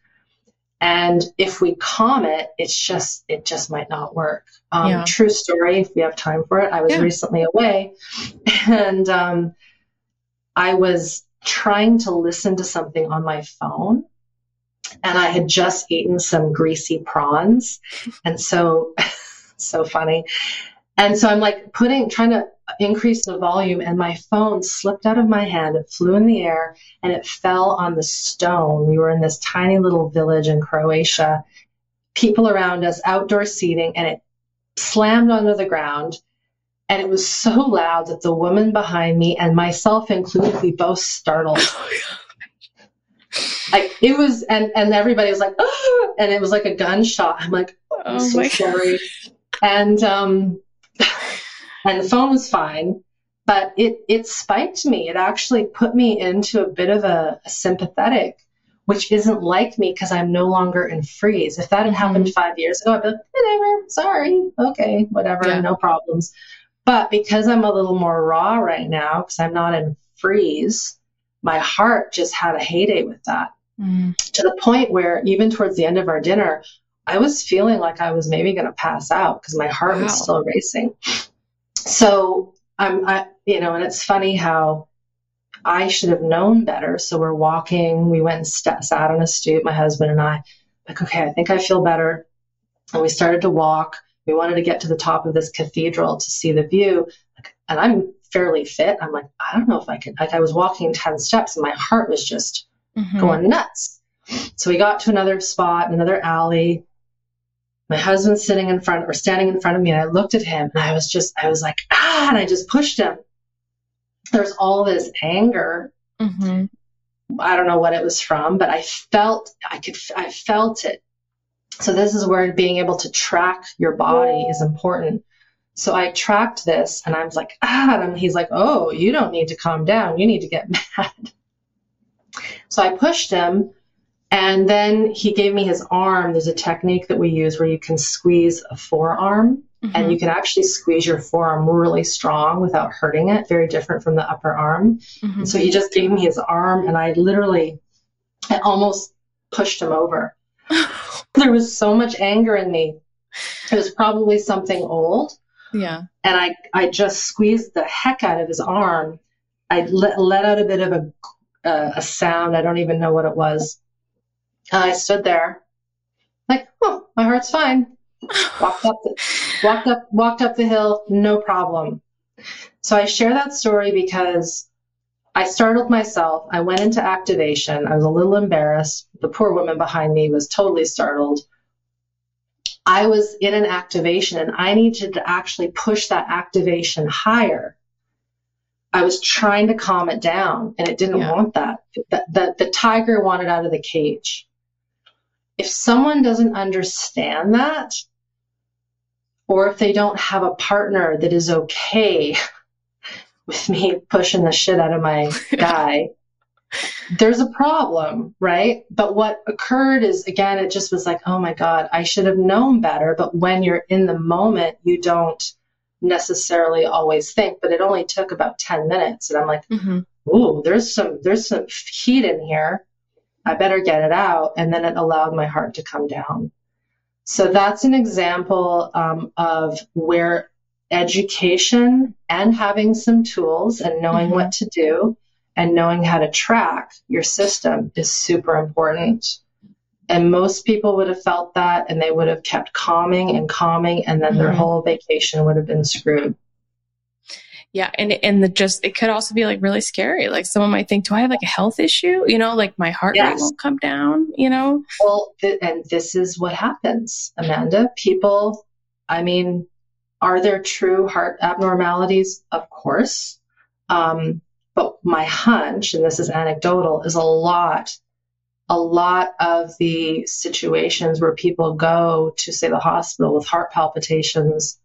Speaker 2: And if we calm it, it's just, it just might not work. Um, yeah. True story, if we have time for it. I was yeah. recently away and um, I was trying to listen to something on my phone and I had just eaten some greasy prawns. And so, so funny. And so I'm like putting, trying to increase the volume, and my phone slipped out of my hand. It flew in the air and it fell on the stone. We were in this tiny little village in Croatia, people around us, outdoor seating, and it slammed onto the ground. And it was so loud that the woman behind me and myself included, we both startled. like it was, and and everybody was like, oh, and it was like a gunshot. I'm like, oh, I'm oh so sorry. And um, and the phone was fine, but it it spiked me. It actually put me into a bit of a, a sympathetic, which isn't like me because I'm no longer in freeze. If that had happened mm-hmm. five years ago, I'd be like, whatever, sorry, okay, whatever, yeah. no problems. But because I'm a little more raw right now, because I'm not in freeze, my heart just had a heyday with that. Mm. To the point where even towards the end of our dinner, I was feeling like I was maybe going to pass out because my heart wow. was still racing so I'm, I, you know, and it's funny how I should have known better. So we're walking, we went and st- sat on a stoop, my husband and I. like, okay, I think I feel better. And we started to walk. We wanted to get to the top of this cathedral to see the view. And I'm fairly fit. I'm like, I don't know if I can. Like, I was walking 10 steps and my heart was just mm-hmm. going nuts. So we got to another spot, another alley. My husband's sitting in front or standing in front of me, and I looked at him and I was just, I was like, ah, and I just pushed him. There's all this anger. Mm-hmm. I don't know what it was from, but I felt, I could, I felt it. So this is where being able to track your body is important. So I tracked this and I was like, ah, and he's like, oh, you don't need to calm down. You need to get mad. So I pushed him and then he gave me his arm. There's a technique that we use where you can squeeze a forearm mm-hmm. and you can actually squeeze your forearm really strong without hurting it, very different from the upper arm. Mm-hmm. So he just gave me his arm and I literally, I almost pushed him over. there was so much anger in me. It was probably something old.
Speaker 1: Yeah.
Speaker 2: And I, I just squeezed the heck out of his arm. I let, let out a bit of a, uh, a sound. I don't even know what it was. And I stood there, like, oh, my heart's fine. walked up, the, walked up, walked up the hill, no problem. So I share that story because I startled myself. I went into activation. I was a little embarrassed. The poor woman behind me was totally startled. I was in an activation and I needed to actually push that activation higher. I was trying to calm it down and it didn't yeah. want that. The, the, the tiger wanted out of the cage if someone doesn't understand that, or if they don't have a partner that is okay with me pushing the shit out of my guy, there's a problem, right? But what occurred is, again, it just was like, oh my God, I should have known better. But when you're in the moment, you don't necessarily always think. But it only took about 10 minutes. And I'm like, mm-hmm. ooh, there's some, there's some heat in here. I better get it out. And then it allowed my heart to come down. So that's an example um, of where education and having some tools and knowing mm-hmm. what to do and knowing how to track your system is super important. And most people would have felt that and they would have kept calming and calming, and then mm-hmm. their whole vacation would have been screwed
Speaker 1: yeah and and the just it could also be like really scary. Like someone might think do i have like a health issue? You know like my heart yes. rate won't come down you know?
Speaker 2: Well th- and this is what happens amanda. People i mean are there true heart abnormalities? Of course. Um, but my hunch and this is anecdotal is a lot a lot of the situations where people go to say the hospital with heart palpitations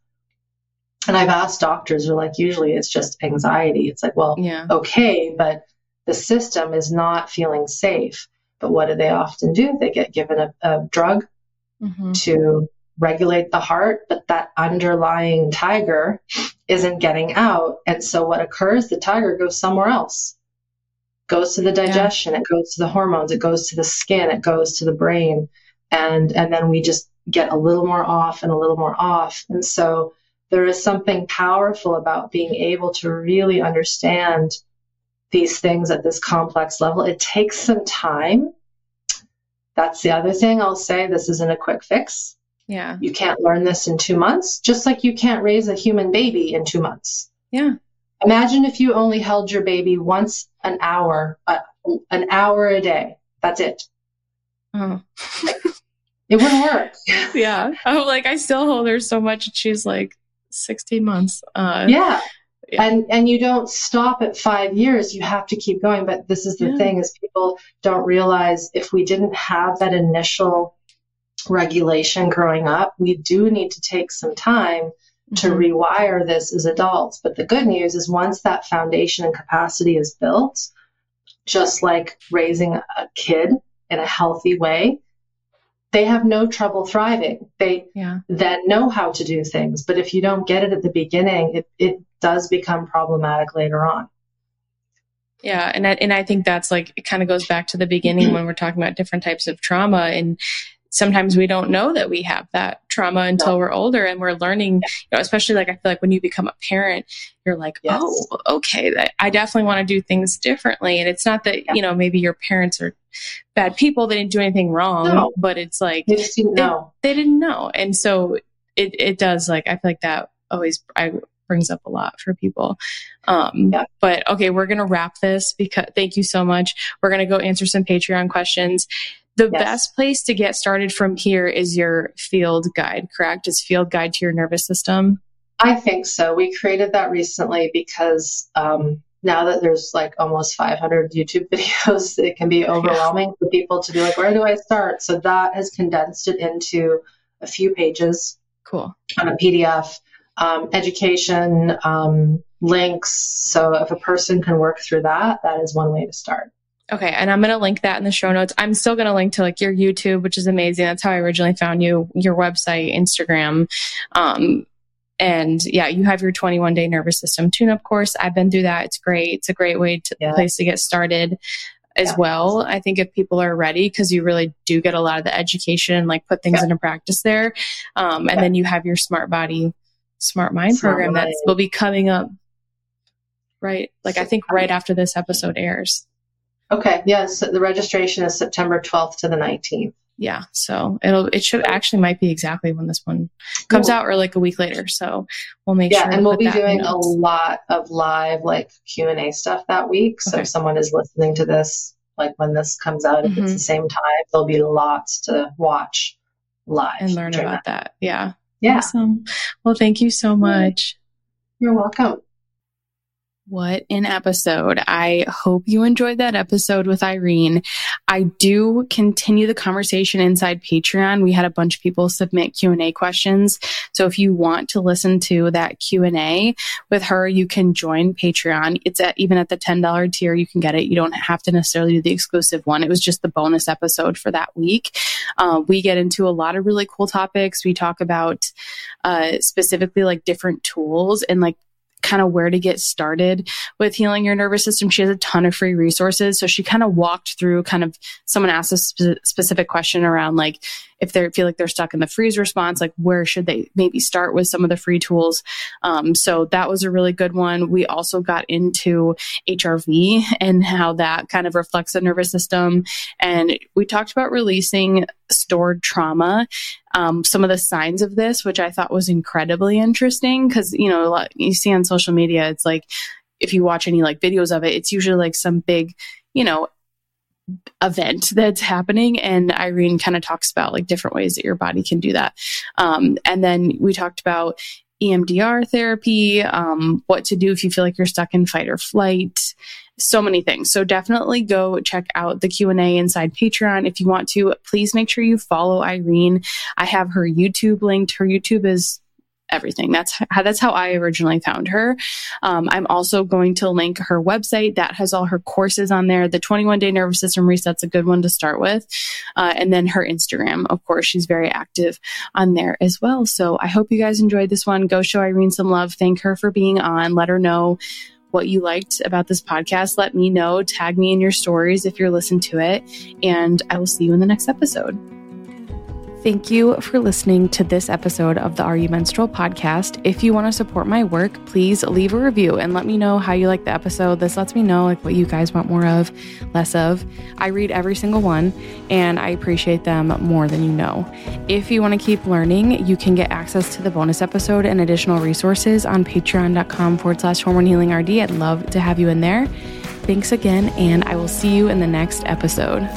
Speaker 2: and I've asked doctors, are like, usually it's just anxiety. It's like, well, yeah. okay, but the system is not feeling safe. But what do they often do? They get given a, a drug mm-hmm. to regulate the heart, but that underlying tiger isn't getting out. And so what occurs, the tiger goes somewhere else. Goes to the digestion, yeah. it goes to the hormones, it goes to the skin, it goes to the brain. And and then we just get a little more off and a little more off. And so there is something powerful about being able to really understand these things at this complex level. It takes some time. That's the other thing I'll say. This isn't a quick fix.
Speaker 1: Yeah.
Speaker 2: You can't learn this in two months, just like you can't raise a human baby in two months.
Speaker 1: Yeah.
Speaker 2: Imagine if you only held your baby once an hour, uh, an hour a day. That's it. Oh. it wouldn't work.
Speaker 1: yeah. I'm like, I still hold her so much. And she's like, 16 months.
Speaker 2: Uh, yeah. yeah. And and you don't stop at five years. You have to keep going. But this is the yeah. thing: is people don't realize if we didn't have that initial regulation growing up, we do need to take some time to mm-hmm. rewire this as adults. But the good news is once that foundation and capacity is built, just like raising a kid in a healthy way, they have no trouble thriving. They yeah. then know how to do things. But if you don't get it at the beginning, it, it does become problematic later on.
Speaker 1: Yeah, and I, and I think that's like it kind of goes back to the beginning when we're talking about different types of trauma and sometimes we don't know that we have that trauma until no. we're older and we're learning, you know, especially like I feel like when you become a parent, you're like, yes. oh, okay, I definitely want to do things differently. And it's not that, yeah. you know, maybe your parents are bad people, they didn't do anything wrong, no. but it's like
Speaker 2: they didn't know.
Speaker 1: They, they didn't know. And so it, it does like, I feel like that always I brings up a lot for people. Um, yeah. But okay, we're going to wrap this because thank you so much. We're going to go answer some Patreon questions. The yes. best place to get started from here is your field guide, correct? Is field guide to your nervous system?
Speaker 2: I think so. We created that recently because um, now that there's like almost 500 YouTube videos, it can be overwhelming yeah. for people to be like, where do I start? So that has condensed it into a few pages.
Speaker 1: Cool.
Speaker 2: On a PDF um, education, um, links. So if a person can work through that, that is one way to start.
Speaker 1: Okay, and I'm going to link that in the show notes. I'm still going to link to like your YouTube, which is amazing. That's how I originally found you, your website, Instagram. Um, and yeah, you have your 21 day nervous system tune up course. I've been through that. It's great. It's a great way to yeah. place to get started as yeah. well. I think if people are ready, because you really do get a lot of the education, and like put things yeah. into practice there. Um, and then you have your smart body Smart Mind Smart program that will be coming up right like I think right after this episode airs.
Speaker 2: Okay, yes, the registration is September 12th to the 19th.
Speaker 1: Yeah, so it'll it should actually might be exactly when this one comes cool. out or like a week later. So we'll make
Speaker 2: yeah,
Speaker 1: sure.
Speaker 2: Yeah, and we'll be doing a lot of live like Q and A stuff that week. So okay. if someone is listening to this, like when this comes out, if mm-hmm. it's the same time, there'll be lots to watch live
Speaker 1: and learn about that. that. Yeah.
Speaker 2: Yeah.
Speaker 1: Awesome. Well, thank you so much.
Speaker 2: You're welcome.
Speaker 1: What an episode. I hope you enjoyed that episode with Irene. I do continue the conversation inside Patreon. We had a bunch of people submit Q&A questions. So if you want to listen to that Q&A with her, you can join Patreon. It's at even at the $10 tier you can get it. You don't have to necessarily do the exclusive one. It was just the bonus episode for that week. Uh, we get into a lot of really cool topics. We talk about uh, specifically like different tools and like kind of where to get started with healing your nervous system. She has a ton of free resources. So she kind of walked through kind of someone asked a spe- specific question around like, if they feel like they're stuck in the freeze response, like where should they maybe start with some of the free tools? Um, so that was a really good one. We also got into HRV and how that kind of reflects the nervous system. And we talked about releasing stored trauma. Um, some of the signs of this, which I thought was incredibly interesting because, you know, lot, you see on social media, it's like, if you watch any like videos of it, it's usually like some big, you know, event that's happening and irene kind of talks about like different ways that your body can do that um, and then we talked about emdr therapy um, what to do if you feel like you're stuck in fight or flight so many things. So definitely go check out the q&a inside patreon if you want to. Please make sure you follow irene. I have her youtube linked. Her youtube is everything. That's how, that's how I originally found her. Um, I'm also going to link her website that has all her courses on there. The 21 day nervous system reset's a good one to start with. Uh, and then her Instagram, of course, she's very active on there as well. So I hope you guys enjoyed this one. Go show Irene some love. Thank her for being on. Let her know what you liked about this podcast. Let me know. Tag me in your stories if you're listening to it. And I will see you in the next episode. Thank you for listening to this episode of the Are You Menstrual podcast. If you want to support my work, please leave a review and let me know how you like the episode. This lets me know like what you guys want more of, less of. I read every single one and I appreciate them more than you know. If you want to keep learning, you can get access to the bonus episode and additional resources on patreon.com forward slash hormone healing RD. I'd love to have you in there. Thanks again, and I will see you in the next episode.